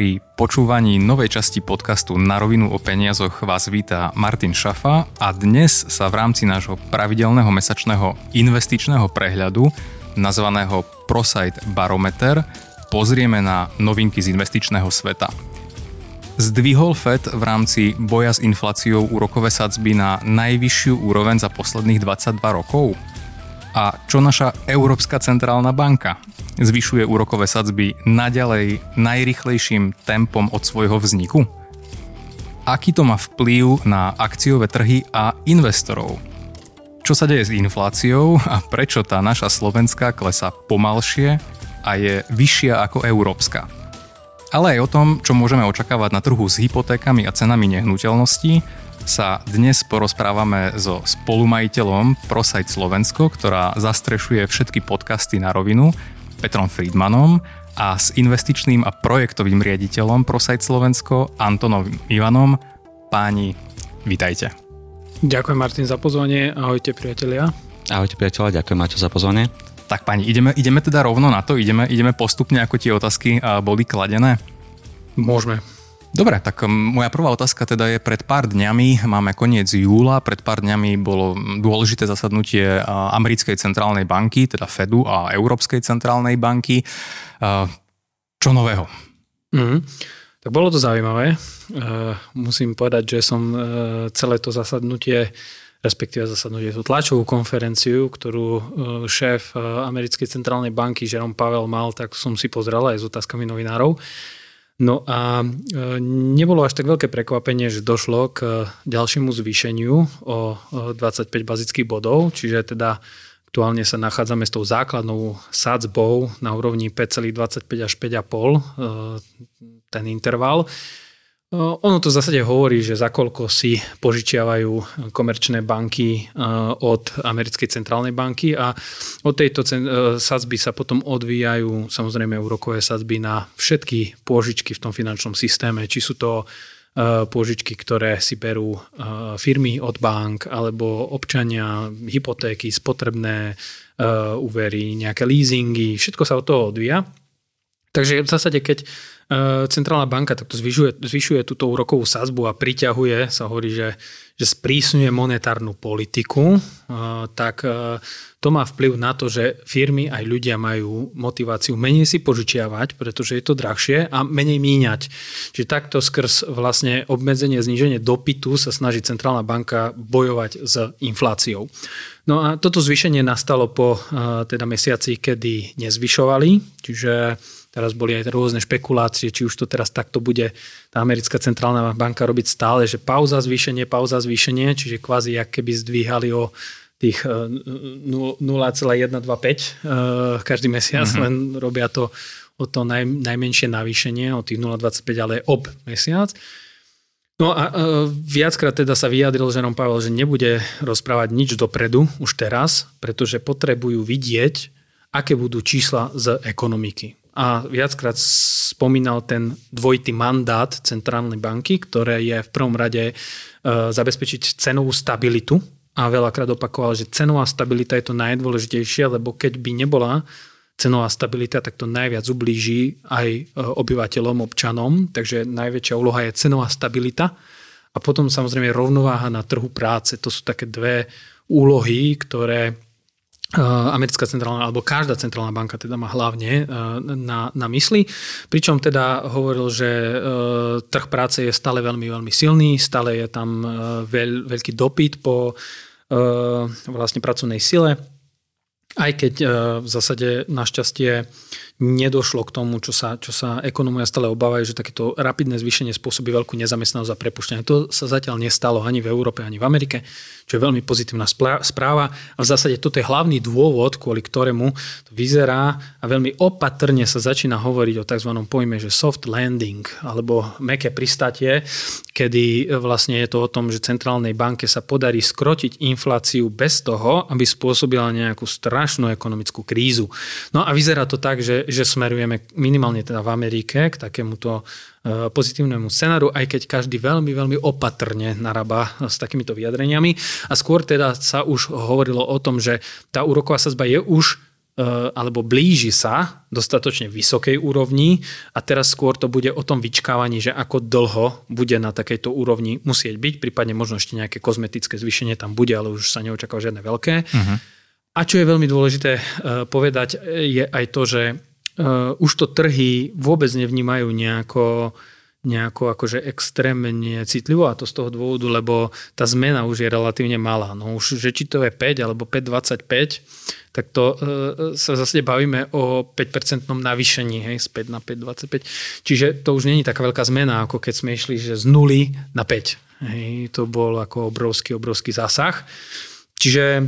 Pri počúvaní novej časti podcastu Na rovinu o peniazoch vás víta Martin Šafa a dnes sa v rámci nášho pravidelného mesačného investičného prehľadu nazvaného ProSite Barometer pozrieme na novinky z investičného sveta. Zdvihol FED v rámci boja s infláciou úrokové sadzby na najvyššiu úroveň za posledných 22 rokov? A čo naša Európska centrálna banka? zvyšuje úrokové sadzby naďalej najrychlejším tempom od svojho vzniku? Aký to má vplyv na akciové trhy a investorov? Čo sa deje s infláciou a prečo tá naša slovenská klesa pomalšie a je vyššia ako európska? Ale aj o tom, čo môžeme očakávať na trhu s hypotékami a cenami nehnuteľností, sa dnes porozprávame so spolumajiteľom ProSite Slovensko, ktorá zastrešuje všetky podcasty na rovinu Petrom Friedmanom a s investičným a projektovým riaditeľom ProSite Slovensko Antonom Ivanom. Páni, vitajte. Ďakujem Martin za pozvanie, ahojte priatelia. Ahojte priatelia, ďakujem Maťo za pozvanie. Tak pani, ideme, ideme teda rovno na to, ideme, ideme postupne, ako tie otázky boli kladené? Môžeme. Dobre, tak um, moja prvá otázka teda je pred pár dňami, máme koniec júla, pred pár dňami bolo dôležité zasadnutie americkej centrálnej banky, teda Fedu a Európskej centrálnej banky. Čo nového? Mm, tak bolo to zaujímavé. Musím povedať, že som celé to zasadnutie respektíve zasadnutie tú tlačovú konferenciu, ktorú šéf americkej centrálnej banky Jerome Pavel mal, tak som si pozrel aj s otázkami novinárov. No a e, nebolo až tak veľké prekvapenie, že došlo k ďalšiemu zvýšeniu o 25 bazických bodov, čiže teda aktuálne sa nachádzame s tou základnou sadzbou na úrovni 5,25 až 5,5 e, ten interval. Ono to v zásade hovorí, že za koľko si požičiavajú komerčné banky od americkej centrálnej banky a od tejto e, sadzby sa potom odvíjajú samozrejme úrokové sadzby na všetky pôžičky v tom finančnom systéme, či sú to e, pôžičky, ktoré si berú e, firmy od bank alebo občania, hypotéky, spotrebné úvery, nejaké leasingy, všetko sa od toho odvíja. Takže v zásade, keď centrálna banka takto zvyšuje, zvyšuje túto úrokovú sazbu a priťahuje, sa hovorí, že, že sprísňuje monetárnu politiku, eh, tak eh, to má vplyv na to, že firmy aj ľudia majú motiváciu menej si požičiavať, pretože je to drahšie a menej míňať. Čiže takto skrz vlastne obmedzenie, zníženie dopytu sa snaží centrálna banka bojovať s infláciou. No a toto zvýšenie nastalo po teda mesiaci, kedy nezvyšovali, čiže Teraz boli aj rôzne špekulácie, či už to teraz takto bude tá americká centrálna banka robiť stále, že pauza, zvýšenie, pauza, zvýšenie, čiže kvázi jak keby zdvíhali o tých 0,125 eh, eh, každý mesiac, mm-hmm. len robia to o to naj, najmenšie navýšenie, o tých 0,25, ale ob mesiac. No a e, viackrát teda sa vyjadril Žerom Pavel, že nebude rozprávať nič dopredu už teraz, pretože potrebujú vidieť, aké budú čísla z ekonomiky a viackrát spomínal ten dvojitý mandát Centrálnej banky, ktoré je v prvom rade e, zabezpečiť cenovú stabilitu a veľakrát opakoval, že cenová stabilita je to najdôležitejšie, lebo keď by nebola cenová stabilita, tak to najviac ublíži aj e, obyvateľom, občanom, takže najväčšia úloha je cenová stabilita a potom samozrejme rovnováha na trhu práce. To sú také dve úlohy, ktoré americká centrálna, alebo každá centrálna banka teda má hlavne eh, na, na mysli. Pričom teda hovoril, že eh, trh práce je stále veľmi, veľmi silný, stále je tam veľ, veľký dopyt po vlastne pracovnej sile. Aj keď v zásade našťastie nedošlo k tomu, čo sa, čo sa ekonomia stále obávajú, že takéto rapidné zvýšenie spôsobí veľkú nezamestnanosť a prepušťanie. To sa zatiaľ nestalo ani v Európe, ani v Amerike, čo je veľmi pozitívna správa. A v zásade toto je hlavný dôvod, kvôli ktorému to vyzerá a veľmi opatrne sa začína hovoriť o tzv. pojme, že soft landing alebo meké pristatie, kedy vlastne je to o tom, že centrálnej banke sa podarí skrotiť infláciu bez toho, aby spôsobila nejakú strašnú ekonomickú krízu. No a vyzerá to tak, že, že smerujeme minimálne teda v Amerike k takémuto e, pozitívnemu scenáru, aj keď každý veľmi, veľmi opatrne narába s takýmito vyjadreniami. A skôr teda sa už hovorilo o tom, že tá úroková sazba je už alebo blíži sa dostatočne vysokej úrovni a teraz skôr to bude o tom vyčkávaní, že ako dlho bude na takejto úrovni musieť byť, prípadne možno ešte nejaké kozmetické zvýšenie tam bude, ale už sa neočakáva žiadne veľké. Uh-huh. A čo je veľmi dôležité povedať, je aj to, že už to trhy vôbec nevnímajú nejako nejako akože extrémne citlivo a to z toho dôvodu, lebo tá zmena už je relatívne malá. No už, že či to je 5 alebo 5,25, tak to e, sa zase bavíme o 5% navýšení, hej, z 5 na 5,25. Čiže to už není taká veľká zmena, ako keď sme išli, že z 0 na 5. Hej, to bol ako obrovský, obrovský zásah. Čiže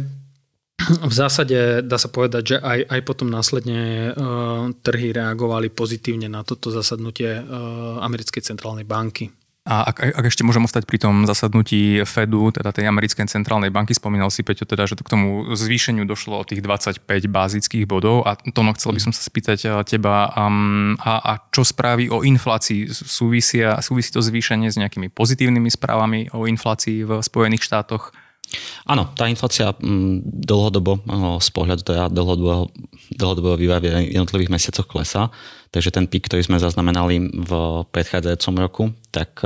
v zásade dá sa povedať, že aj, aj potom následne uh, trhy reagovali pozitívne na toto zasadnutie uh, Americkej centrálnej banky. A ak, ak ešte môžem ostať pri tom zasadnutí Fedu, teda tej americkej centrálnej banky, spomínal si Peťo teda, že to k tomu zvýšeniu došlo o tých 25 bázických bodov a Tono, chcel by som sa spýtať teba, um, a, a čo spraví o inflácii? Súvisia, súvisí to zvýšenie s nejakými pozitívnymi správami o inflácii v Spojených štátoch? Áno, tá inflácia mm, dlhodobo z pohľadu teda dlhodobého, dlhodobého vývoja v jednotlivých mesiacoch klesá, takže ten pík, ktorý sme zaznamenali v predchádzajúcom roku, tak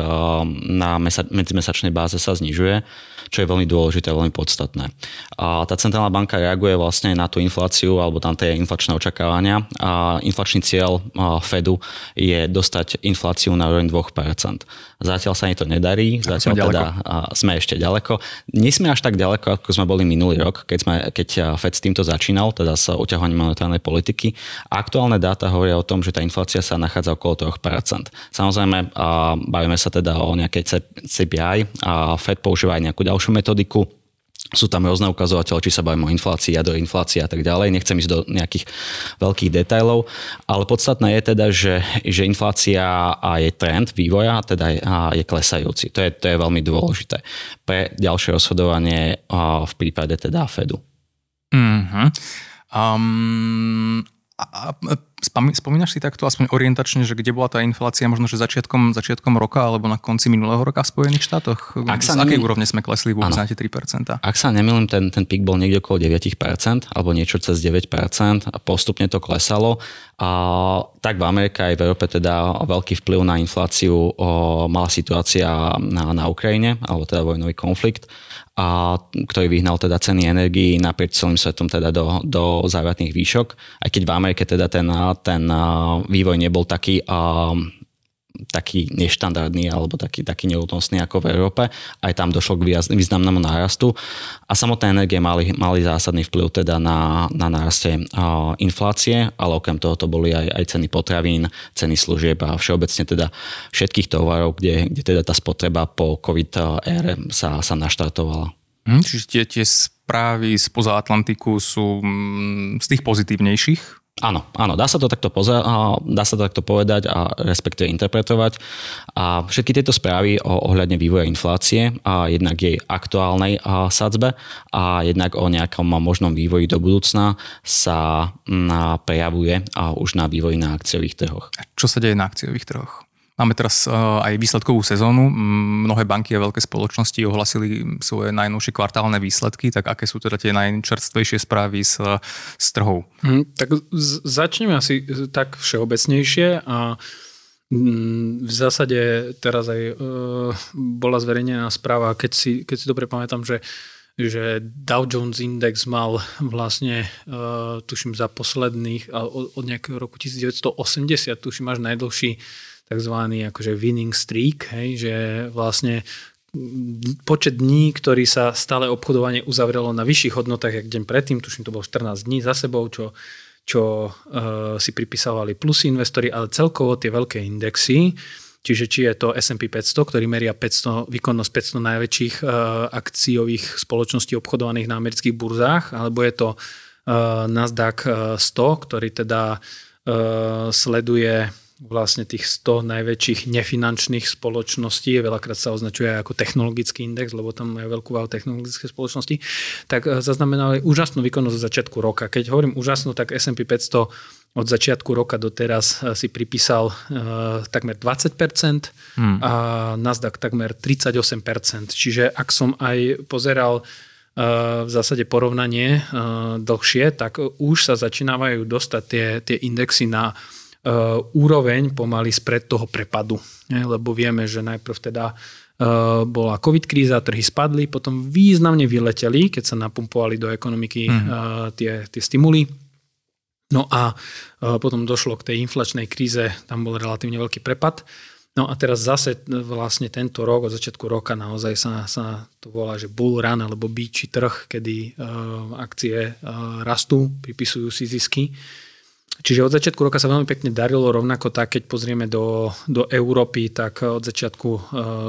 na medzimesačnej báze sa znižuje čo je veľmi dôležité, veľmi podstatné. A tá centrálna banka reaguje vlastne na tú infláciu alebo tam tie inflačné očakávania a inflačný cieľ Fedu je dostať infláciu na úroveň 2%. Zatiaľ sa ani to nedarí, zatiaľ sme teda sme ešte ďaleko. Nie sme až tak ďaleko, ako sme boli minulý rok, keď, sme, keď Fed s týmto začínal, teda s uťahovaním monetárnej politiky. Aktuálne dáta hovoria o tom, že tá inflácia sa nachádza okolo 3%. Samozrejme, bavíme sa teda o nejakej CPI a Fed používa aj nejakú ďalšiu metodiku. Sú tam rôzne ukazovateľe, či sa bavíme o inflácii, jadro inflácii a tak ďalej. Nechcem ísť do nejakých veľkých detailov, ale podstatné je teda, že, že inflácia a je trend vývoja teda je, je klesajúci. To je, to je veľmi dôležité pre ďalšie rozhodovanie v prípade teda Fedu. Mm-hmm. Um, a, a spomínaš si takto aspoň orientačne, že kde bola tá inflácia možno, že začiatkom, začiatkom roka alebo na konci minulého roka v Spojených štátoch? Ak sa Z akej úrovne sme klesli vôbec na tie 3%? Ak sa nemýlim, ten, ten pík bol niekde okolo 9% alebo niečo cez 9% a postupne to klesalo. A tak v Amerike aj v Európe teda veľký vplyv na infláciu o, mala situácia na, na Ukrajine, alebo teda vojnový konflikt a ktorý vyhnal teda ceny energii naprieč celým svetom teda do, do závratných výšok. Aj keď v Amerike teda ten, ten vývoj nebol taký taký neštandardný alebo taký, taký neútnosný ako v Európe. Aj tam došlo k významnému nárastu a samotné energie mali, mali zásadný vplyv teda na, na náraste inflácie, ale okrem toho to boli aj, aj ceny potravín, ceny služieb a všeobecne teda všetkých tovarov, kde, kde teda tá spotreba po COVID ére sa, sa naštartovala. Hm, čiže tie, tie správy spoza Atlantiku sú mm, z tých pozitívnejších? Áno, áno, dá sa to takto, poza- dá sa to takto povedať a respektíve interpretovať. A všetky tieto správy o ohľadne vývoja inflácie, a jednak jej aktuálnej sadzbe a jednak o nejakom možnom vývoji do budúcna sa prejavuje už na vývoji na akciových trhoch. Čo sa deje na akciových trhoch? Máme teraz eh, aj výsledkovú sezónu. Mnohé banky a veľké spoločnosti ohlasili svoje najnovšie kvartálne výsledky, tak aké sú teda tie najčerstvejšie správy z, z trhov? Hmm, tak začneme asi tak všeobecnejšie a v zásade teraz aj e, bola zverejnená správa, keď si, keď si dobre pamätám, že že Dow Jones Index mal vlastne, uh, tuším, za posledných, od, od nejakého roku 1980, tuším, až najdlhší tzv. akože winning streak, hej, že vlastne počet dní, ktorý sa stále obchodovanie uzavrelo na vyšších hodnotách, jak deň predtým, tuším to bolo 14 dní za sebou, čo, čo uh, si pripisovali plusy investori, ale celkovo tie veľké indexy, čiže či je to S&P 500, ktorý meria 500, výkonnosť 500 najväčších uh, akciových spoločností obchodovaných na amerických burzách, alebo je to uh, Nasdaq 100, ktorý teda uh, sleduje vlastne tých 100 najväčších nefinančných spoločností, veľakrát sa označuje ako technologický index, lebo tam majú veľkú váhu technologické spoločnosti, tak e, zaznamenali úžasnú výkonnosť od začiatku roka. Keď hovorím úžasnú, tak S&P 500 od začiatku roka doteraz e, si pripísal uh, takmer 20% hmm. a Nasdaq takmer 38%. Čiže ak som aj pozeral v zásade porovnanie dlhšie, tak už sa začínajú dostať tie, tie indexy na úroveň pomaly spred toho prepadu. Lebo vieme, že najprv teda bola covid kríza, trhy spadli, potom významne vyleteli, keď sa napumpovali do ekonomiky mm. tie, tie stimuly. No a potom došlo k tej inflačnej kríze, tam bol relatívne veľký prepad. No a teraz zase vlastne tento rok, od začiatku roka naozaj sa, sa to volá, že bull run alebo bíči trh, kedy akcie rastú, pripisujú si zisky. Čiže od začiatku roka sa veľmi pekne darilo, rovnako tak, keď pozrieme do, do Európy, tak od začiatku uh,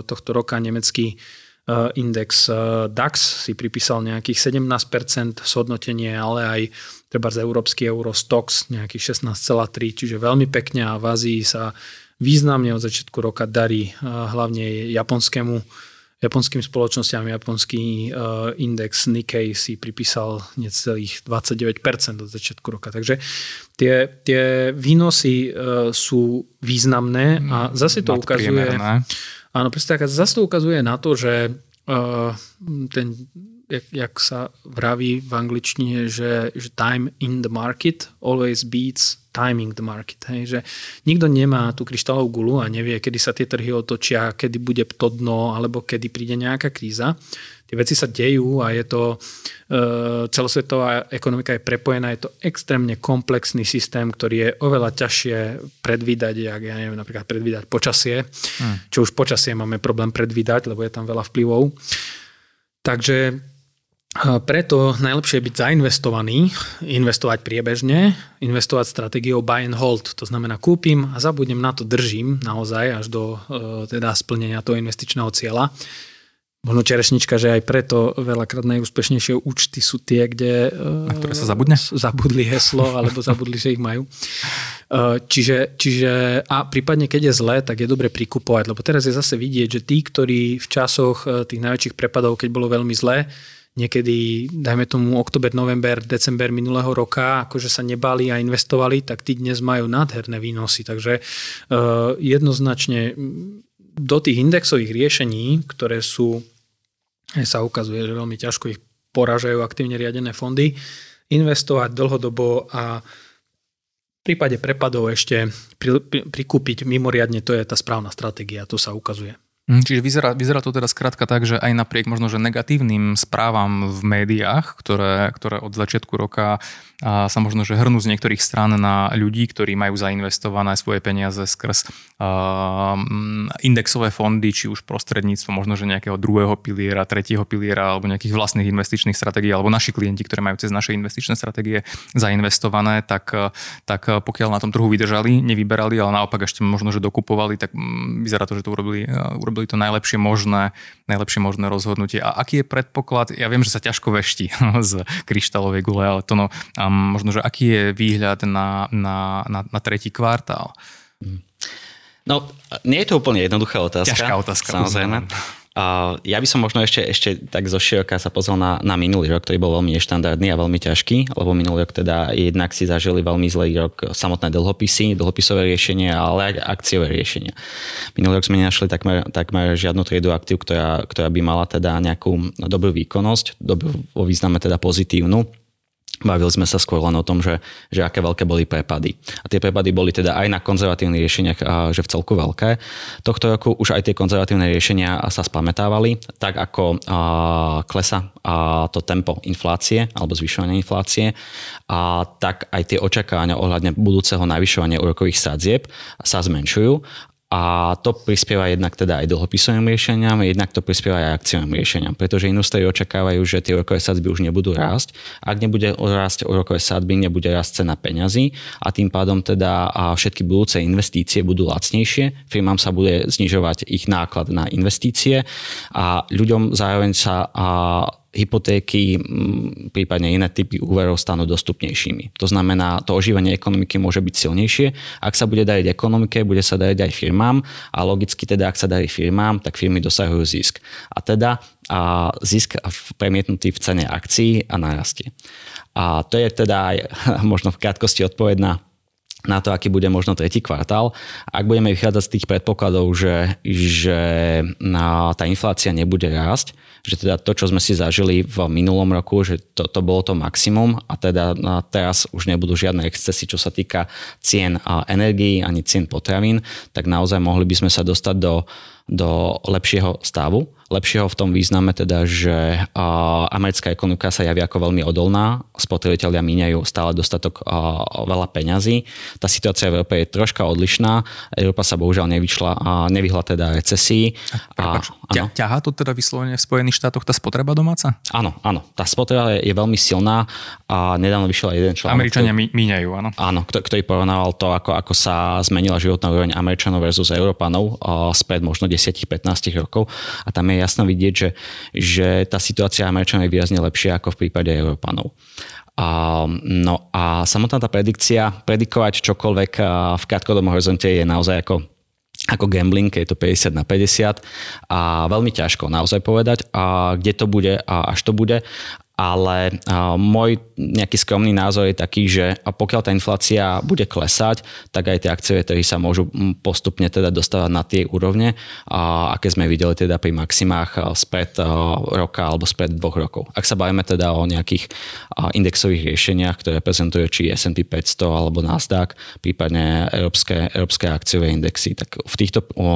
tohto roka nemecký uh, index DAX si pripísal nejakých 17% shodnotenie, ale aj treba z európsky Eurostox nejakých 16,3, čiže veľmi pekne a v Ázii sa významne od začiatku roka darí hlavne japonskému japonským spoločnosťam japonský index Nikkei si pripísal necelých 29% od začiatku roka. Takže tie, tie výnosy sú významné a mm, zase to ukazuje... Áno, presne tak. Zase to ukazuje na to, že ten jak, jak sa vraví v angličtine, že, že time in the market always beats timing the market. Hej, že nikto nemá tú kryštálovú gulu a nevie, kedy sa tie trhy otočia, kedy bude to dno, alebo kedy príde nejaká kríza. Tie veci sa dejú a je to e, celosvetová ekonomika je prepojená, je to extrémne komplexný systém, ktorý je oveľa ťažšie predvídať, jak ja neviem, napríklad predvídať počasie, hmm. čo už počasie máme problém predvídať, lebo je tam veľa vplyvov. Takže preto najlepšie je byť zainvestovaný, investovať priebežne, investovať stratégiou buy and hold. To znamená kúpim a zabudnem na to, držím naozaj až do e, teda splnenia toho investičného cieľa. Možno čerešnička, že aj preto veľakrát najúspešnejšie účty sú tie, kde na ktoré sa zabudne? zabudli heslo alebo zabudli, že ich majú. E, čiže, čiže a prípadne keď je zlé, tak je dobre prikupovať, lebo teraz je zase vidieť, že tí, ktorí v časoch e, tých najväčších prepadov, keď bolo veľmi zlé, niekedy, dajme tomu oktober, november, december minulého roka, akože sa nebali a investovali, tak tí dnes majú nádherné výnosy. Takže uh, jednoznačne do tých indexových riešení, ktoré sú, sa ukazuje, že veľmi ťažko ich poražajú aktívne riadené fondy, investovať dlhodobo a v prípade prepadov ešte prikúpiť mimoriadne, to je tá správna stratégia, to sa ukazuje. Mhm, čiže vyzerá, vyzerá to teda skrátka tak, že aj napriek možno, že negatívnym správam v médiách, ktoré, ktoré od začiatku roka a sa možno, že hrnú z niektorých strán na ľudí, ktorí majú zainvestované svoje peniaze skrz uh, indexové fondy, či už prostredníctvom možno, že nejakého druhého piliera, tretieho piliera alebo nejakých vlastných investičných stratégií, alebo naši klienti, ktorí majú cez naše investičné stratégie zainvestované, tak, tak pokiaľ na tom trhu vydržali, nevyberali, ale naopak ešte možno, že dokupovali, tak vyzerá to, že to urobili, urobili to najlepšie možné, najlepšie možné rozhodnutie. A aký je predpoklad? Ja viem, že sa ťažko vešti z kryštálovej gule, ale to no, možno, že aký je výhľad na, na, na, na tretí kvartál? No, nie je to úplne jednoduchá otázka. Ťažká otázka. Samozrejme. Uh, ja by som možno ešte, ešte tak zo široka sa pozrel na, na minulý rok, ktorý bol veľmi neštandardný a veľmi ťažký, lebo minulý rok teda jednak si zažili veľmi zlý rok samotné dlhopisy, dlhopisové riešenia, ale aj akciové riešenia. Minulý rok sme nenašli takmer, takmer žiadnu triedu aktív, ktorá, ktorá by mala teda nejakú dobrú výkonnosť, dobrú vo význame teda pozitívnu Bavili sme sa skôr len o tom, že, že aké veľké boli prepady. A tie prepady boli teda aj na konzervatívnych riešeniach, že v celku veľké. Tohto roku už aj tie konzervatívne riešenia sa spamätávali, tak ako klesa to tempo inflácie alebo zvyšovania inflácie, a tak aj tie očakávania ohľadne budúceho navyšovania úrokových sadzieb sa zmenšujú a to prispieva jednak teda aj dlhopisovým riešeniam, jednak to prispieva aj akciovým riešeniam, pretože investori očakávajú, že tie úrokové sadzby už nebudú rásť. Ak nebude rásť úrokové sadzby, nebude rásť cena peňazí a tým pádom teda všetky budúce investície budú lacnejšie, firmám sa bude znižovať ich náklad na investície a ľuďom zároveň sa hypotéky, prípadne iné typy úverov stanú dostupnejšími. To znamená, to ožívanie ekonomiky môže byť silnejšie. Ak sa bude dariť ekonomike, bude sa dariť aj firmám a logicky teda, ak sa darí firmám, tak firmy dosahujú zisk. A teda a zisk premietnutý v cene akcií a narastie. A to je teda aj možno v krátkosti odpoveď na na to, aký bude možno tretí kvartál. Ak budeme vychádzať z tých predpokladov, že, že tá inflácia nebude rásť, že teda to, čo sme si zažili v minulom roku, že to, to bolo to maximum a teda teraz už nebudú žiadne excesy, čo sa týka cien energií ani cien potravín, tak naozaj mohli by sme sa dostať do, do lepšieho stavu lepšieho v tom význame teda, že americká ekonomika sa javí ako veľmi odolná, spotrebitelia míňajú stále dostatok veľa peňazí. Tá situácia v Európe je troška odlišná. Európa sa bohužiaľ nevyšla nevyhla teda recesii. A, a, ťahá to teda vyslovene v Spojených štátoch tá spotreba domáca? Áno, áno. Tá spotreba je, je veľmi silná a nedávno vyšiel jeden článok. Američania ktorý, míňajú, áno. Áno, ktorý porovnával to, ako, ako sa zmenila životná úroveň Američanov versus Európanov spred možno 10-15 rokov. A tam je jasno vidieť, že, že tá situácia Američanov je výrazne lepšia ako v prípade Európanov. A, no a samotná tá predikcia, predikovať čokoľvek v krátkodobom horizonte je naozaj ako ako gambling, je to 50 na 50 a veľmi ťažko naozaj povedať, a kde to bude a až to bude ale môj nejaký skromný názor je taký, že pokiaľ tá inflácia bude klesať, tak aj tie akciové trhy sa môžu postupne teda dostávať na tie úrovne, aké sme videli teda pri maximách spred roka alebo spred dvoch rokov. Ak sa bavíme teda o nejakých indexových riešeniach, ktoré prezentujú či S&P 500 alebo Nasdaq, prípadne európske, európske akciové indexy, tak v týchto o, o,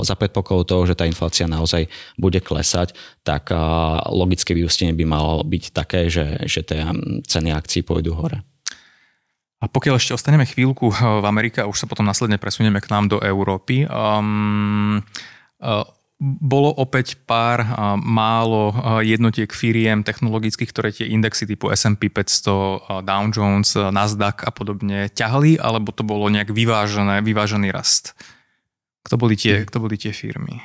za predpokladu toho, že tá inflácia naozaj bude klesať, tak logické vyústenie by malo byť také, že, že tie ceny akcií pôjdu hore. A pokiaľ ešte ostaneme chvíľku eh, v Amerike a už sa potom následne presunieme k nám do Európy, um, uh, bolo opäť pár uh, málo uh, jednotiek firiem technologických, ktoré tie indexy typu S&P 500, Dow Jones, Nasdaq a podobne ťahali, alebo to bolo nejak vyvážené, vyvážený rast? Kto boli tie, kto boli tie firmy?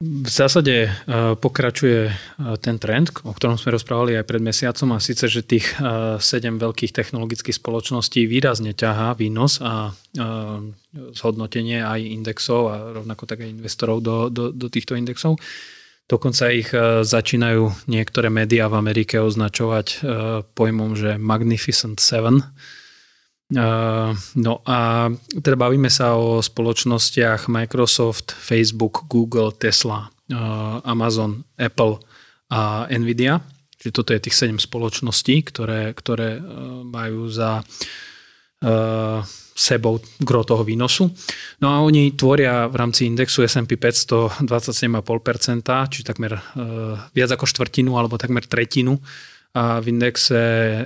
V zásade e, pokračuje e, ten trend, o ktorom sme rozprávali aj pred mesiacom a síce, že tých 7 e, veľkých technologických spoločností výrazne ťahá výnos a zhodnotenie aj indexov a rovnako tak aj investorov do, do, do týchto indexov. Dokonca ich začínajú niektoré médiá v Amerike označovať pojmom, že Magnificent Seven, No a teda bavíme sa o spoločnostiach Microsoft, Facebook, Google, Tesla, Amazon, Apple a Nvidia. Čiže toto je tých 7 spoločností, ktoré, ktoré e, majú za sebou gro toho výnosu. No a oni tvoria v rámci indexu S&P 500 27,5%, čiže takmer viac ako štvrtinu alebo takmer tretinu a v indexe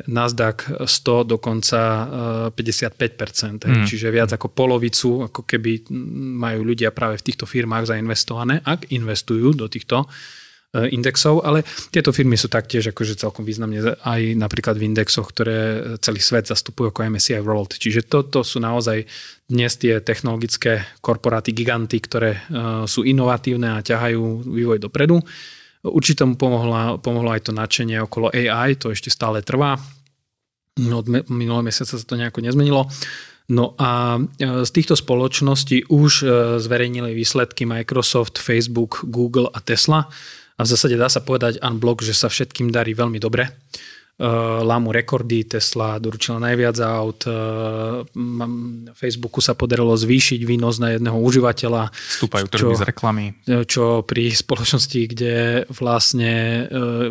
Nasdaq 100 dokonca 55%, mm. čiže viac ako polovicu, ako keby majú ľudia práve v týchto firmách zainvestované, ak investujú do týchto e, indexov, ale tieto firmy sú taktiež akože celkom významne aj napríklad v indexoch, ktoré celý svet zastupujú ako MSCI World. Čiže toto sú naozaj dnes tie technologické korporáty, giganty, ktoré e, sú inovatívne a ťahajú vývoj dopredu. Určite mu pomohla, pomohlo aj to nadšenie okolo AI, to ešte stále trvá. Od minulého mesiaca sa to nejako nezmenilo. No a e, z týchto spoločností už e, zverejnili výsledky Microsoft, Facebook, Google a Tesla. A v zásade dá sa povedať unblock, že sa všetkým darí veľmi dobre. Eh, lámu rekordy, Tesla doručila najviac aut, eh, Facebooku sa podarilo zvýšiť výnos na jedného užívateľa. Vstúpajú trhy z reklamy. Eh, čo pri spoločnosti, kde vlastne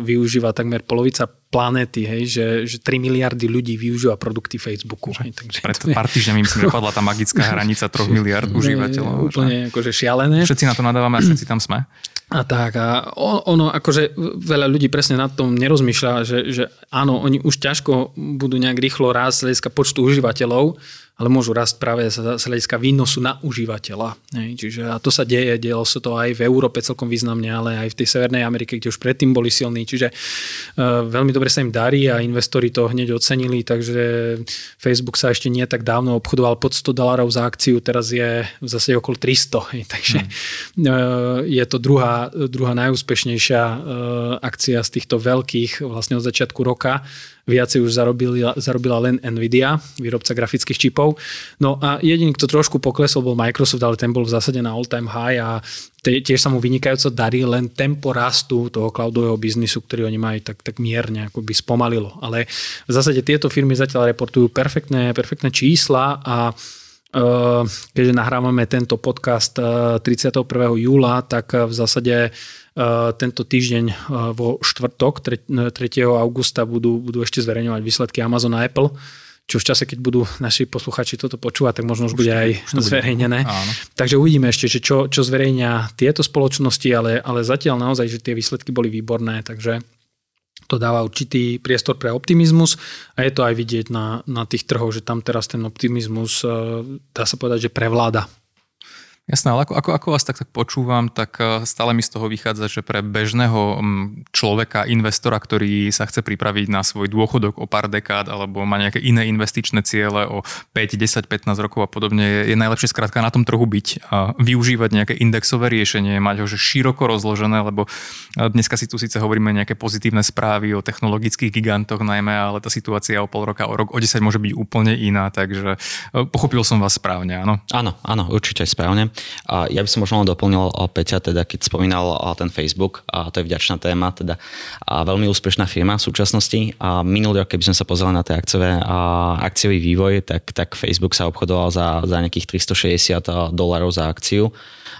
využíva takmer polovica planéty, hej, že, že 3 miliardy ľudí využíva produkty Facebooku. Hej, takže Pred pár týždňami myslím, dopadla tá magická hranica 3 miliard užívateľov. Úplne akože šialené. Všetci na to nadávame a všetci tam sme. A tak, a ono, akože veľa ľudí presne na tom nerozmýšľa, že, že áno, oni už ťažko budú nejak rýchlo rásť z hľadiska počtu užívateľov, ale môžu rásť práve z hľadiska výnosu na užívateľa. Čiže a to sa deje, dielo sa to aj v Európe celkom významne, ale aj v tej Severnej Amerike, kde už predtým boli silní. Čiže uh, veľmi dobre sa im darí a investori to hneď ocenili, takže Facebook sa ešte nie tak dávno obchodoval pod 100 dolarov za akciu, teraz je v zase okolo 300. Hej, takže hmm. uh, je to druhá, druhá najúspešnejšia uh, akcia z týchto veľkých vlastne od začiatku roka viacej už zarobila, zarobila len Nvidia, výrobca grafických čipov. No a jediný, kto trošku poklesol, bol Microsoft, ale ten bol v zásade na all-time high a tiež sa mu vynikajúco darí, len tempo rastu toho cloudového biznisu, ktorý oni majú, tak, tak mierne akoby spomalilo. Ale v zásade tieto firmy zatiaľ reportujú perfektné, perfektné čísla a eh, keďže nahrávame tento podcast 31. Eh, júla, tak v zásade tento týždeň eh, vo štvrtok, 3. augusta budú, budú ešte zverejňovať výsledky Amazon a Apple čo v čase, keď budú naši posluchači toto počúvať, tak možno už, už bude aj už zverejnené. Áno. Takže uvidíme ešte, že čo, čo zverejňa tieto spoločnosti, ale, ale zatiaľ naozaj, že tie výsledky boli výborné, takže to dáva určitý priestor pre optimizmus a je to aj vidieť na, na tých trhoch, že tam teraz ten optimizmus, eh, dá sa povedať, že prevláda. Jasné, ale ako, ako, ako vás tak, tak počúvam, tak eh, stále mi z toho vychádza, že pre bežného mm, človeka, investora, ktorý sa chce pripraviť na svoj dôchodok o pár dekád alebo má nejaké iné investičné ciele o 5, 10, 15 rokov a podobne, je, najlepšie skrátka na tom trhu byť a využívať nejaké indexové riešenie, mať ho že široko rozložené, lebo eh, dneska si tu síce hovoríme nejaké pozitívne správy o technologických gigantoch najmä, ale tá situácia o pol roka, o rok, o 10 môže byť úplne iná, takže eh, pochopil som vás správne, áno? Áno, áno, určite správne. A ja by som možno len doplnil Peťa, teda keď spomínal ten Facebook, a to je vďačná téma, teda a veľmi úspešná firma v súčasnosti. A minulý rok, keby sme sa pozreli na tie akciové, a akciový vývoj, tak, tak Facebook sa obchodoval za, za nejakých 360 dolarov za akciu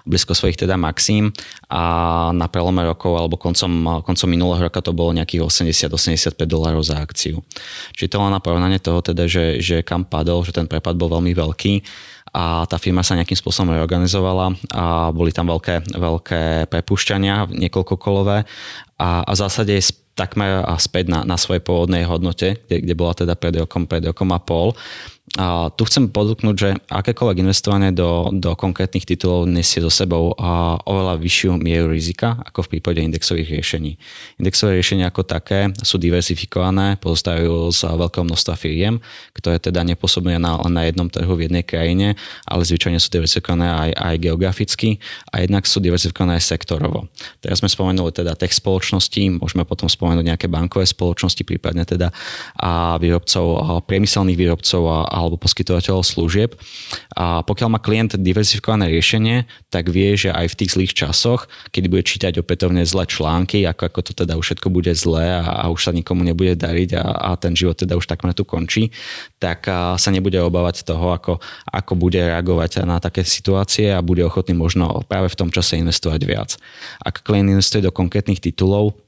blízko svojich teda maxím a na prelome rokov alebo koncom, koncom minulého roka to bolo nejakých 80-85 dolárov za akciu. Čiže to len na porovnanie toho teda, že, že kam padol, že ten prepad bol veľmi veľký a tá firma sa nejakým spôsobom reorganizovala a boli tam veľké, veľké prepušťania, niekoľkokolové a, a v zásade takmer späť na, na svojej pôvodnej hodnote, kde, kde bola teda pred rokom, pred rokom a pol. A tu chcem poduknúť, že akékoľvek investovanie do, do konkrétnych titulov nesie so sebou a oveľa vyššiu mieru rizika ako v prípade indexových riešení. Indexové riešenia ako také sú diversifikované, pozostávajú z veľkého množstva firiem, ktoré teda nepôsobia na, na jednom trhu v jednej krajine, ale zvyčajne sú diversifikované aj, aj geograficky a jednak sú diversifikované aj sektorovo. Teraz sme spomenuli teda tech spoločnosti, môžeme potom spomenúť nejaké bankové spoločnosti, prípadne teda a výrobcov, a priemyselných výrobcov a alebo poskytovateľov služieb. A pokiaľ má klient diversifikované riešenie, tak vie, že aj v tých zlých časoch, keď bude čítať opätovne zlé články, ako, ako to teda už všetko bude zlé a, a už sa nikomu nebude dariť a, a ten život teda už takmer tu končí, tak a, sa nebude obávať toho, ako, ako bude reagovať na také situácie a bude ochotný možno práve v tom čase investovať viac. Ak klient investuje do konkrétnych titulov,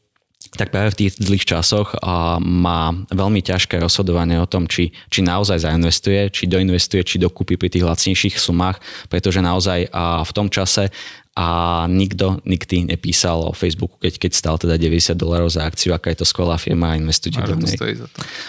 tak práve v tých zlých časoch má veľmi ťažké rozhodovanie o tom, či, či naozaj zainvestuje, či doinvestuje, či dokúpi pri tých lacnejších sumách, pretože naozaj v tom čase a nikto nikdy nepísal o Facebooku, keď, keď stal teda 90 dolarov za akciu, aká je to skvelá firma a investujte do nej.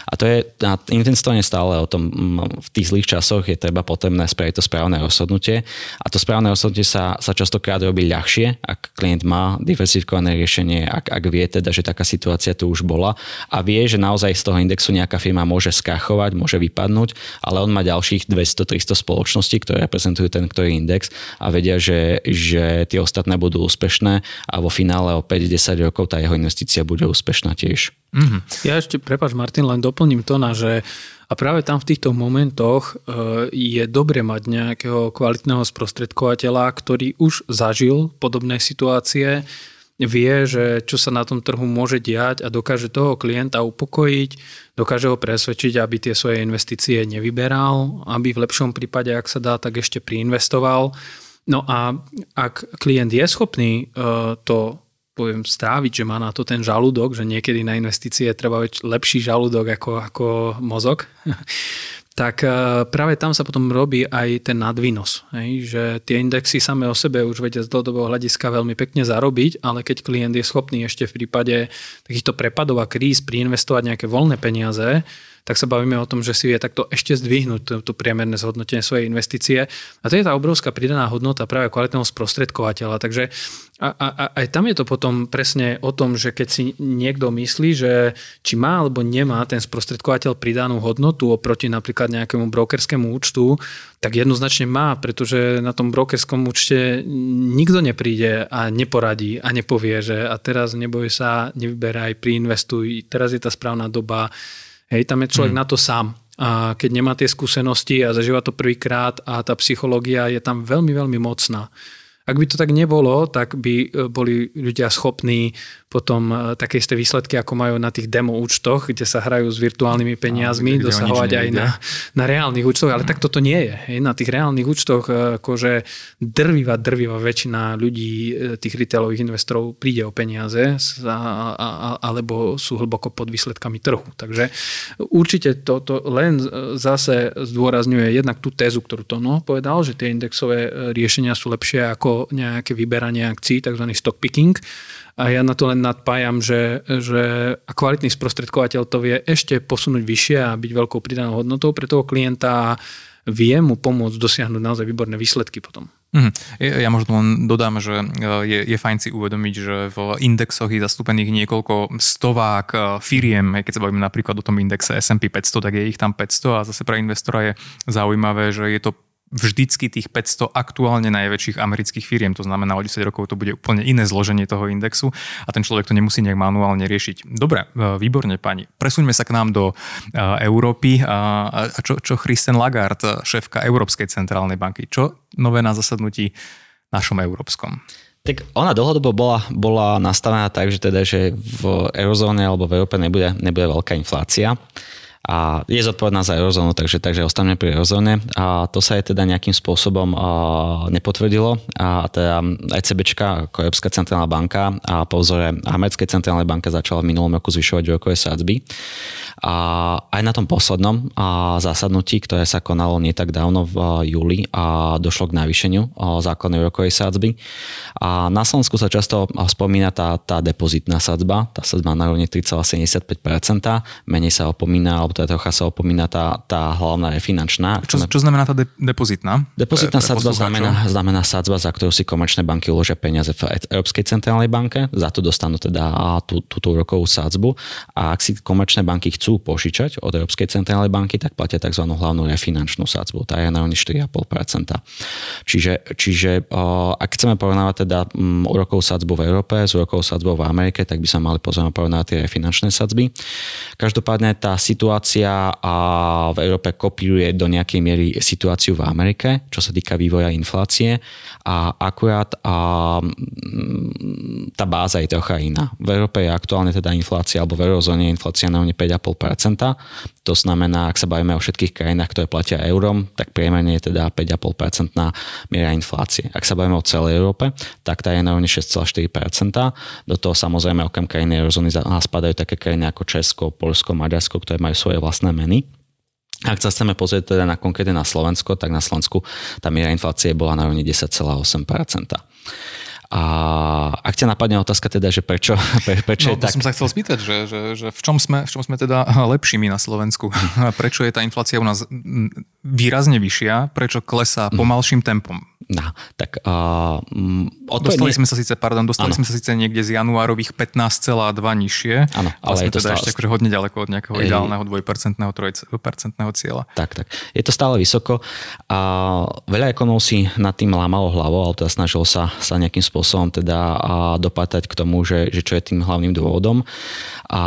A to je, a investovanie stále o tom, v tých zlých časoch je treba potrebné spraviť to správne rozhodnutie a to správne rozhodnutie sa, sa častokrát robí ľahšie, ak klient má diversifikované riešenie, ak, ak vie teda, že taká situácia tu už bola a vie, že naozaj z toho indexu nejaká firma môže skrachovať, môže vypadnúť, ale on má ďalších 200-300 spoločností, ktoré reprezentujú ten ktorý index a vedia, že, že tie ostatné budú úspešné a vo finále o 5-10 rokov tá jeho investícia bude úspešná tiež. Mm-hmm. Ja ešte, prepač Martin, len doplním to na, že a práve tam v týchto momentoch e, je dobre mať nejakého kvalitného sprostredkovateľa, ktorý už zažil podobné situácie, vie, že čo sa na tom trhu môže diať a dokáže toho klienta upokojiť, dokáže ho presvedčiť, aby tie svoje investície nevyberal, aby v lepšom prípade, ak sa dá, tak ešte priinvestoval No a ak klient je schopný uh, to poviem, stráviť, že má na to ten žalúdok, že niekedy na investície treba lepší žalúdok ako, ako mozog, tak uh, práve tam sa potom robí aj ten nadvýnos. Hej? Že tie indexy same o sebe už vedia z dlhodobého hľadiska veľmi pekne zarobiť, ale keď klient je schopný ešte v prípade takýchto prepadov a kríz priinvestovať nejaké voľné peniaze, tak sa bavíme o tom, že si vie takto ešte zdvihnúť tú, tú priemerné zhodnotenie svojej investície. A to je tá obrovská pridaná hodnota práve kvalitného sprostredkovateľa. Takže a, a, a aj tam je to potom presne o tom, že keď si niekto myslí, že či má alebo nemá ten sprostredkovateľ pridanú hodnotu oproti napríklad nejakému brokerskému účtu, tak jednoznačne má, pretože na tom brokerskom účte nikto nepríde a neporadí a nepovie, že a teraz neboj sa, nevyberaj, priinvestuj, teraz je tá správna doba, Hej, tam je človek hmm. na to sám. A keď nemá tie skúsenosti a zažíva to prvýkrát a tá psychológia je tam veľmi, veľmi mocná. Ak by to tak nebolo, tak by e, boli ľudia schopní potom e, také isté výsledky, ako majú na tých demo účtoch, kde sa hrajú s virtuálnymi peniazmi, no, dosahovať aj na, na reálnych účtoch, ale tak toto nie je. Hej. Na tých reálnych účtoch e, akože drvivá, drvivá väčšina ľudí, tých retailových investorov príde o peniaze a, a, alebo sú hlboko pod výsledkami trhu. Takže určite toto len zase zdôrazňuje jednak tú tézu, ktorú Tono povedal, že tie indexové riešenia sú lepšie ako nejaké vyberanie akcií, tzv. stock picking. A ja na to len nadpájam, že, že a kvalitný sprostredkovateľ to vie ešte posunúť vyššie a byť veľkou pridanou hodnotou pre toho klienta a vie mu pomôcť dosiahnuť naozaj výborné výsledky potom. Mm. Ja možno len dodám, že e, je, je fajn si uvedomiť, že v indexoch je zastúpených niekoľko stovák e, firiem, keď sa bavíme napríklad o tom indexe S&P 500, tak je ich tam 500 a zase pre investora je zaujímavé, že je to vždycky tých 500 aktuálne najväčších amerických firiem. To znamená, o 10 rokov to bude úplne iné zloženie toho indexu a ten človek to nemusí nejak manuálne riešiť. Dobre, e, výborne pani. Presuňme sa k nám do e, Európy. A čo, čo Christen Lagarde, šéfka Európskej centrálnej banky, čo nové na zasadnutí našom európskom? Tak ona dlhodobo bola, bola nastavená tak, že teda, že v eurozóne alebo v Európe nebude, nebude veľká inflácia a je zodpovedná za eurozónu, takže, takže ostaneme pri eurozóne. A to sa je teda nejakým spôsobom nepotvrdilo a teda ECBčka ako Európska centrálna banka a po vzore Americkej centrálnej banka začala v minulom roku zvyšovať úrokové sádzby. A aj na tom poslednom zásadnutí, ktoré sa konalo nie tak dávno v júli a došlo k navýšeniu základnej úrokovej sádzby. A na Slovensku sa často spomína tá, tá depozitná sádzba, tá sádzba na rovni 3,75%, menej sa opomína, alebo teda trocha sa opomína tá, tá hlavná je finančná. Čo, čo znamená tá de, depozitná? Depozitná sádzba znamená, znamená sádzba, za ktorú si komerčné banky uložia peniaze v Európskej centrálnej banke, za to dostanú teda tú, túto úrokovú sádzbu a ak si komerčné banky chcú požičať od Európskej centrálnej banky, tak platia tzv. hlavnú refinančnú sadzbu. Tá je na 4,5%. Čiže, čiže ak chceme porovnávať teda úrokovú sadzbu v Európe s úrokovou sadzbou v Amerike, tak by sa mali pozorne porovnávať tie refinančné sadzby. Každopádne tá situácia v Európe kopíruje do nejakej miery situáciu v Amerike, čo sa týka vývoja inflácie a akurát a, mm, tá báza je trocha iná. V Európe je aktuálne teda inflácia, alebo v eurozóne je inflácia na 5,5%. To znamená, ak sa bavíme o všetkých krajinách, ktoré platia eurom, tak priemerne je teda 5,5% miera inflácie. Ak sa bavíme o celej Európe, tak tá je na rovni 6,4%. Do toho samozrejme okrem krajiny eurozóny spadajú také krajiny ako Česko, Polsko, Maďarsko, ktoré majú svoje vlastné meny. Ak sa chceme pozrieť teda na konkrétne na Slovensko, tak na Slovensku tá miera inflácie bola na rovni 10,8%. A ak ťa napadne otázka teda, že prečo, pre, prečo no, je tak... som sa chcel spýtať, že, že, že v, čom sme, v čom sme teda lepšími na Slovensku? Prečo je tá inflácia u nás výrazne vyššia? Prečo klesá mhm. pomalším tempom? No, tak uh, dostali nie... sme sa síce, pardon, dostali ano. sme sa síce niekde z januárových 15,2 nižšie, ano, ale, ale sme teda stále... ešte akože hodne ďaleko od nejakého Ej... ideálneho 2%, 3% cieľa. Tak, tak. Je to stále vysoko a veľa ekonomov si nad tým lámalo hlavu, ale teda snažil sa, sa nejakým spôsobom teda dopátať k tomu, že, že čo je tým hlavným dôvodom. A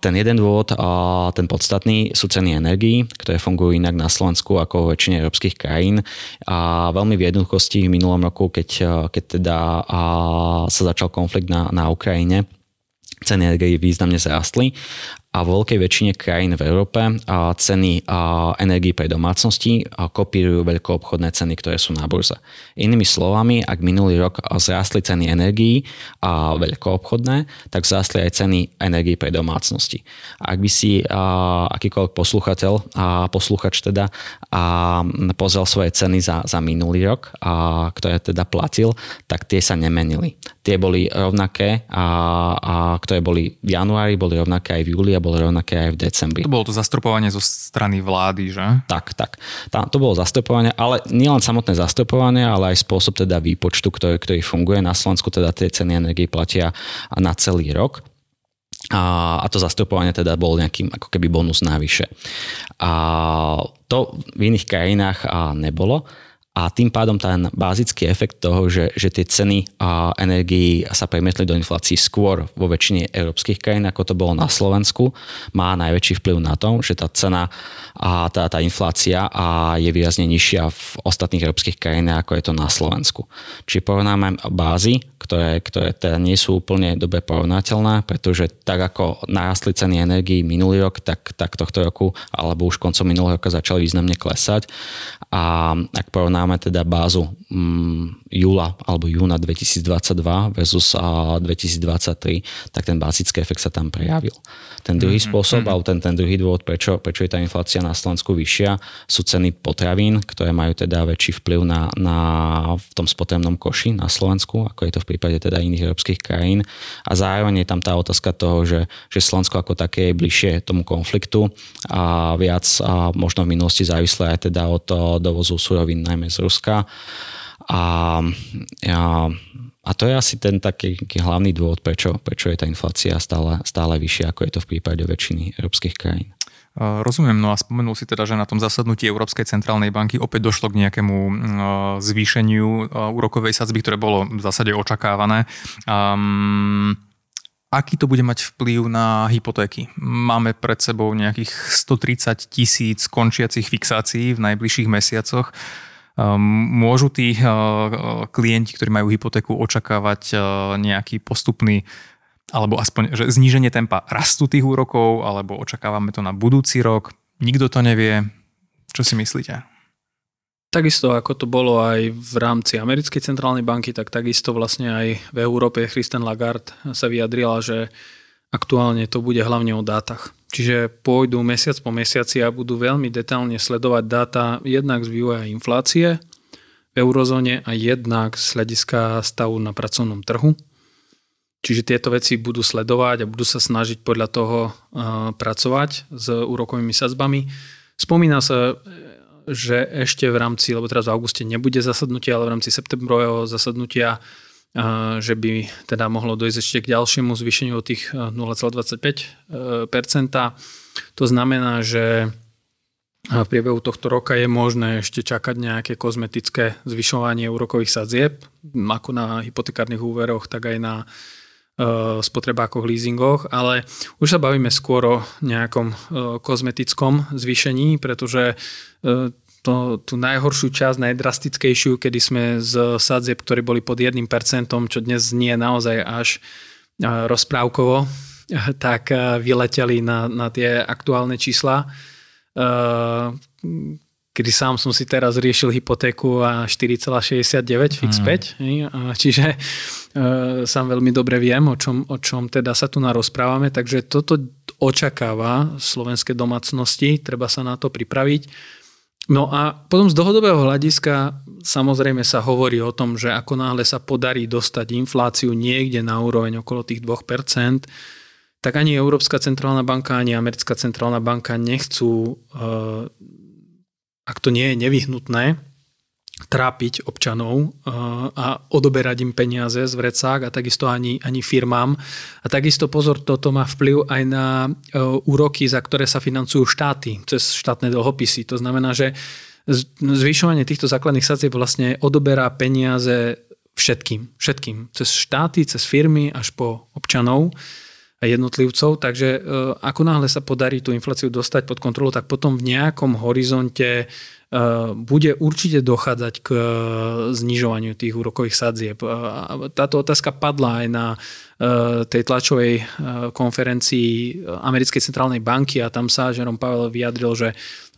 ten jeden dôvod, a ten podstatný, sú ceny energií, ktoré fungujú inak na Slovensku ako vo väčšine európskych krajín. A veľmi v jednoduchosti v minulom roku, keď, keď teda sa začal konflikt na, na Ukrajine, ceny energií významne zrastli a vo veľkej väčšine krajín v Európe ceny energii pre domácnosti kopírujú veľkoobchodné ceny, ktoré sú na burze. Inými slovami, ak minulý rok zrástli ceny energií a veľkoobchodné, tak zrástli aj ceny energii pre domácnosti. Ak by si akýkoľvek posluchateľ a posluchač teda a pozrel svoje ceny za, za minulý rok, a, ktoré teda platil, tak tie sa nemenili. Tie boli rovnaké, a, a ktoré boli v januári, boli rovnaké aj v júli bolo rovnaké aj v decembri. To bolo to zastupovanie zo strany vlády, že? Tak, tak. Tá, to bolo zastupovanie, ale nielen samotné zastupovanie, ale aj spôsob teda výpočtu, ktorý, ktorý funguje. Na Slovensku teda tie ceny energie platia na celý rok. A, a to zastupovanie teda bol nejakým ako keby bonus navyše. A to v iných krajinách a nebolo. A tým pádom ten bázický efekt toho, že, že tie ceny a energii sa premietli do inflácií skôr vo väčšine európskych krajín, ako to bolo na Slovensku, má najväčší vplyv na tom, že tá cena a tá, tá inflácia a je výrazne nižšia v ostatných európskych krajinách, ako je to na Slovensku. Čiže porovnáme bázy, ktoré, ktoré teda nie sú úplne dobre porovnateľné, pretože tak ako narastli ceny energii minulý rok, tak, tak tohto roku alebo už koncom minulého roka začali významne klesať. A ak porovnáme teda bázu um, júla alebo júna 2022 versus uh, 2023, tak ten bázický efekt sa tam prejavil. Ten druhý mm-hmm. spôsob, mm-hmm. alebo ten, ten druhý dôvod, prečo, prečo je tá inflácia na Slovensku vyššia, sú ceny potravín, ktoré majú teda väčší vplyv na, na v tom spotrebnom koši na Slovensku, ako je to v prípade teda iných európskych krajín. A zároveň je tam tá otázka toho, že, že Slovensko ako také je bližšie tomu konfliktu a viac a možno v minulosti závislé aj teda od dovozu surovín najmä z Ruska. A, a, a to je asi ten taký, hlavný dôvod, prečo, prečo je tá inflácia stále, stále vyššia, ako je to v prípade väčšiny európskych krajín. Rozumiem, no a spomenul si teda, že na tom zasadnutí Európskej centrálnej banky opäť došlo k nejakému zvýšeniu úrokovej sadzby, ktoré bolo v zásade očakávané. Um, aký to bude mať vplyv na hypotéky? Máme pred sebou nejakých 130 tisíc končiacich fixácií v najbližších mesiacoch. Um, môžu tí uh, klienti, ktorí majú hypotéku, očakávať uh, nejaký postupný alebo aspoň že zníženie tempa rastu tých úrokov, alebo očakávame to na budúci rok. Nikto to nevie. Čo si myslíte? Takisto ako to bolo aj v rámci americkej centrálnej banky, tak takisto vlastne aj v Európe Christian Lagarde sa vyjadrila, že aktuálne to bude hlavne o dátach. Čiže pôjdu mesiac po mesiaci a budú veľmi detálne sledovať dáta jednak z vývoja inflácie v eurozóne a jednak z hľadiska stavu na pracovnom trhu. Čiže tieto veci budú sledovať a budú sa snažiť podľa toho uh, pracovať s úrokovými sadzbami. Spomína sa, že ešte v rámci, lebo teraz v auguste nebude zasadnutie, ale v rámci septembrového zasadnutia, že by teda mohlo dojsť ešte k ďalšiemu zvýšeniu o tých 0,25%. To znamená, že v priebehu tohto roka je možné ešte čakať nejaké kozmetické zvyšovanie úrokových sadzieb, ako na hypotekárnych úveroch, tak aj na spotrebákoch, leasingoch, ale už sa bavíme skôr o nejakom kozmetickom zvýšení, pretože to, tú najhoršiu časť, najdrastickejšiu, kedy sme z sadzieb, ktorí boli pod 1%, čo dnes nie naozaj až rozprávkovo, tak vyleteli na, na tie aktuálne čísla kedy sám som si teraz riešil hypotéku a 4,69 fix 5, mm. čiže e, sám veľmi dobre viem, o čom, o čom teda sa tu narozprávame, takže toto očakáva slovenské domácnosti, treba sa na to pripraviť. No a potom z dlhodobého hľadiska samozrejme sa hovorí o tom, že ako náhle sa podarí dostať infláciu niekde na úroveň okolo tých 2%, tak ani Európska centrálna banka, ani Americká centrálna banka nechcú e, ak to nie je nevyhnutné, trápiť občanov eh, a odoberať im peniaze z vrecák a takisto ani, ani firmám. A takisto pozor, toto má vplyv aj na eh, úroky, za ktoré sa financujú štáty cez štátne dlhopisy. To znamená, že zvyšovanie týchto základných sadzieb vlastne odoberá peniaze všetkým. Všetkým. Cez štáty, cez firmy až po občanov jednotlivcov, takže e, ako náhle sa podarí tú infláciu dostať pod kontrolu, tak potom v nejakom horizonte e, bude určite dochádzať k e, znižovaniu tých úrokových sadzieb. Táto otázka padla aj na tej tlačovej konferencii Americkej centrálnej banky a tam sa Jerome Powell vyjadril, že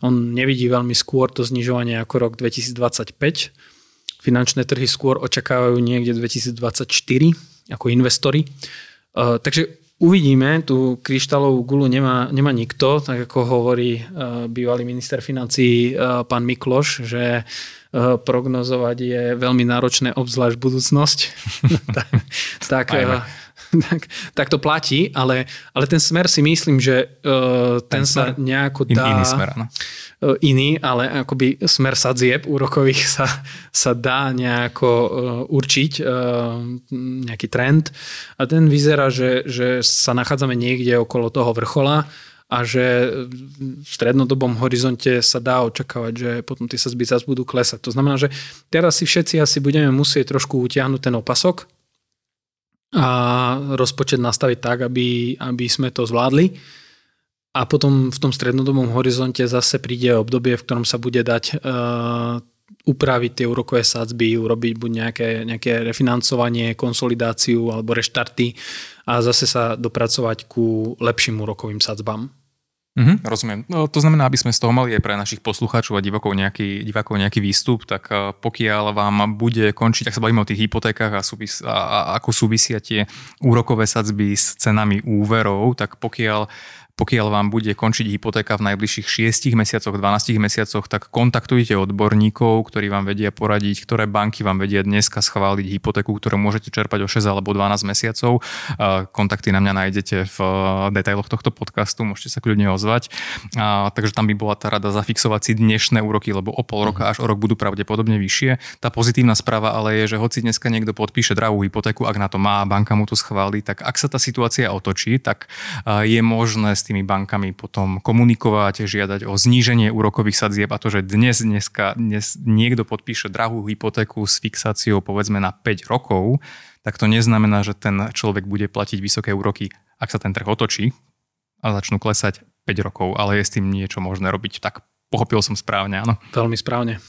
on nevidí veľmi skôr to znižovanie ako rok 2025. Finančné trhy skôr očakávajú niekde 2024 ako investori. Takže Uvidíme, tú kryštálovú gulu nemá, nemá nikto, tak ako hovorí uh, bývalý minister financí uh, pán Mikloš, že uh, prognozovať je veľmi náročné, obzvlášť budúcnosť. tak, tak, tak, tak to platí, ale, ale ten smer si myslím, že uh, ten, ten sa nejako dá... In, iný smer, no E, iný, ale akoby smer sadzieb úrokových sa, sa dá nejako e, určiť, e, nejaký trend. A ten vyzerá, že, že sa nachádzame niekde okolo toho vrchola a a že v strednodobom horizonte sa dá očakávať, že potom tie sazby zase budú klesať. To znamená, že teraz si všetci asi budeme musieť trošku utiahnuť ten opasok a rozpočet nastaviť tak, aby, aby sme to zvládli. A potom v tom strednodobom horizonte zase príde obdobie, v ktorom sa bude dať uh, upraviť tie úrokové sadzby, urobiť buď nejaké, nejaké refinancovanie, konsolidáciu alebo reštarty a zase sa dopracovať ku lepším úrokovým sadzbám. Mhm, rozumiem. No, to znamená, aby sme z toho mali aj pre našich poslucháčov a divákov nejaký, divákov nejaký výstup, tak eh, pokiaľ vám bude končiť, ak sa bavíme o tých hypotékach a, súvis, a, a ako súvisia tie úrokové sadzby s cenami úverov, tak pokiaľ pokiaľ vám bude končiť hypotéka v najbližších 6 mesiacoch, 12 mesiacoch, tak kontaktujte odborníkov, ktorí vám vedia poradiť, ktoré banky vám vedia dneska schváliť hypotéku, ktorú môžete čerpať o 6 alebo 12 mesiacov. Kontakty na mňa nájdete v eh, detailoch tohto podcastu, môžete sa kľudne ozvať. Takže tam by bola tá rada zafixovať si dnešné úroky, lebo o pol roka až o rok budú pravdepodobne vyššie. Tá pozitívna správa ale je, že hoci dneska niekto podpíše drahú hypotéku, ak na to má, banka mu to schváli, tak ak sa tá situácia otočí, tak eh, je možné s tými bankami potom komunikovať, žiadať o zníženie úrokových sadzieb a to, že dnes, dneska, dnes niekto podpíše drahú hypotéku s fixáciou povedzme na 5 rokov, tak to neznamená, že ten človek bude platiť vysoké úroky, ak sa ten trh otočí a začnú klesať 5 rokov, ale je s tým niečo možné robiť. Tak pochopil som správne, áno. Veľmi správne.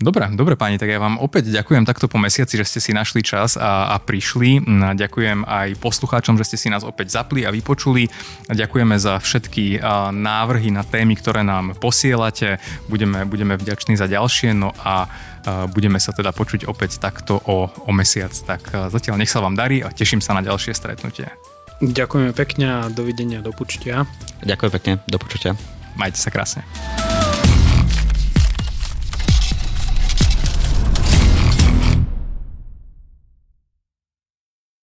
Dobre, dobre páni, tak ja vám opäť ďakujem takto po mesiaci, že ste si našli čas a, a prišli. Ďakujem aj poslucháčom, že ste si nás opäť zapli a vypočuli. Ďakujeme za všetky návrhy na témy, ktoré nám posielate. Budeme, budeme vďační za ďalšie, no a budeme sa teda počuť opäť takto o, o mesiac. Tak zatiaľ nech sa vám darí a teším sa na ďalšie stretnutie. Ďakujeme pekne a dovidenia, do počutia. Ďakujem pekne, do počutia. Majte sa krásne.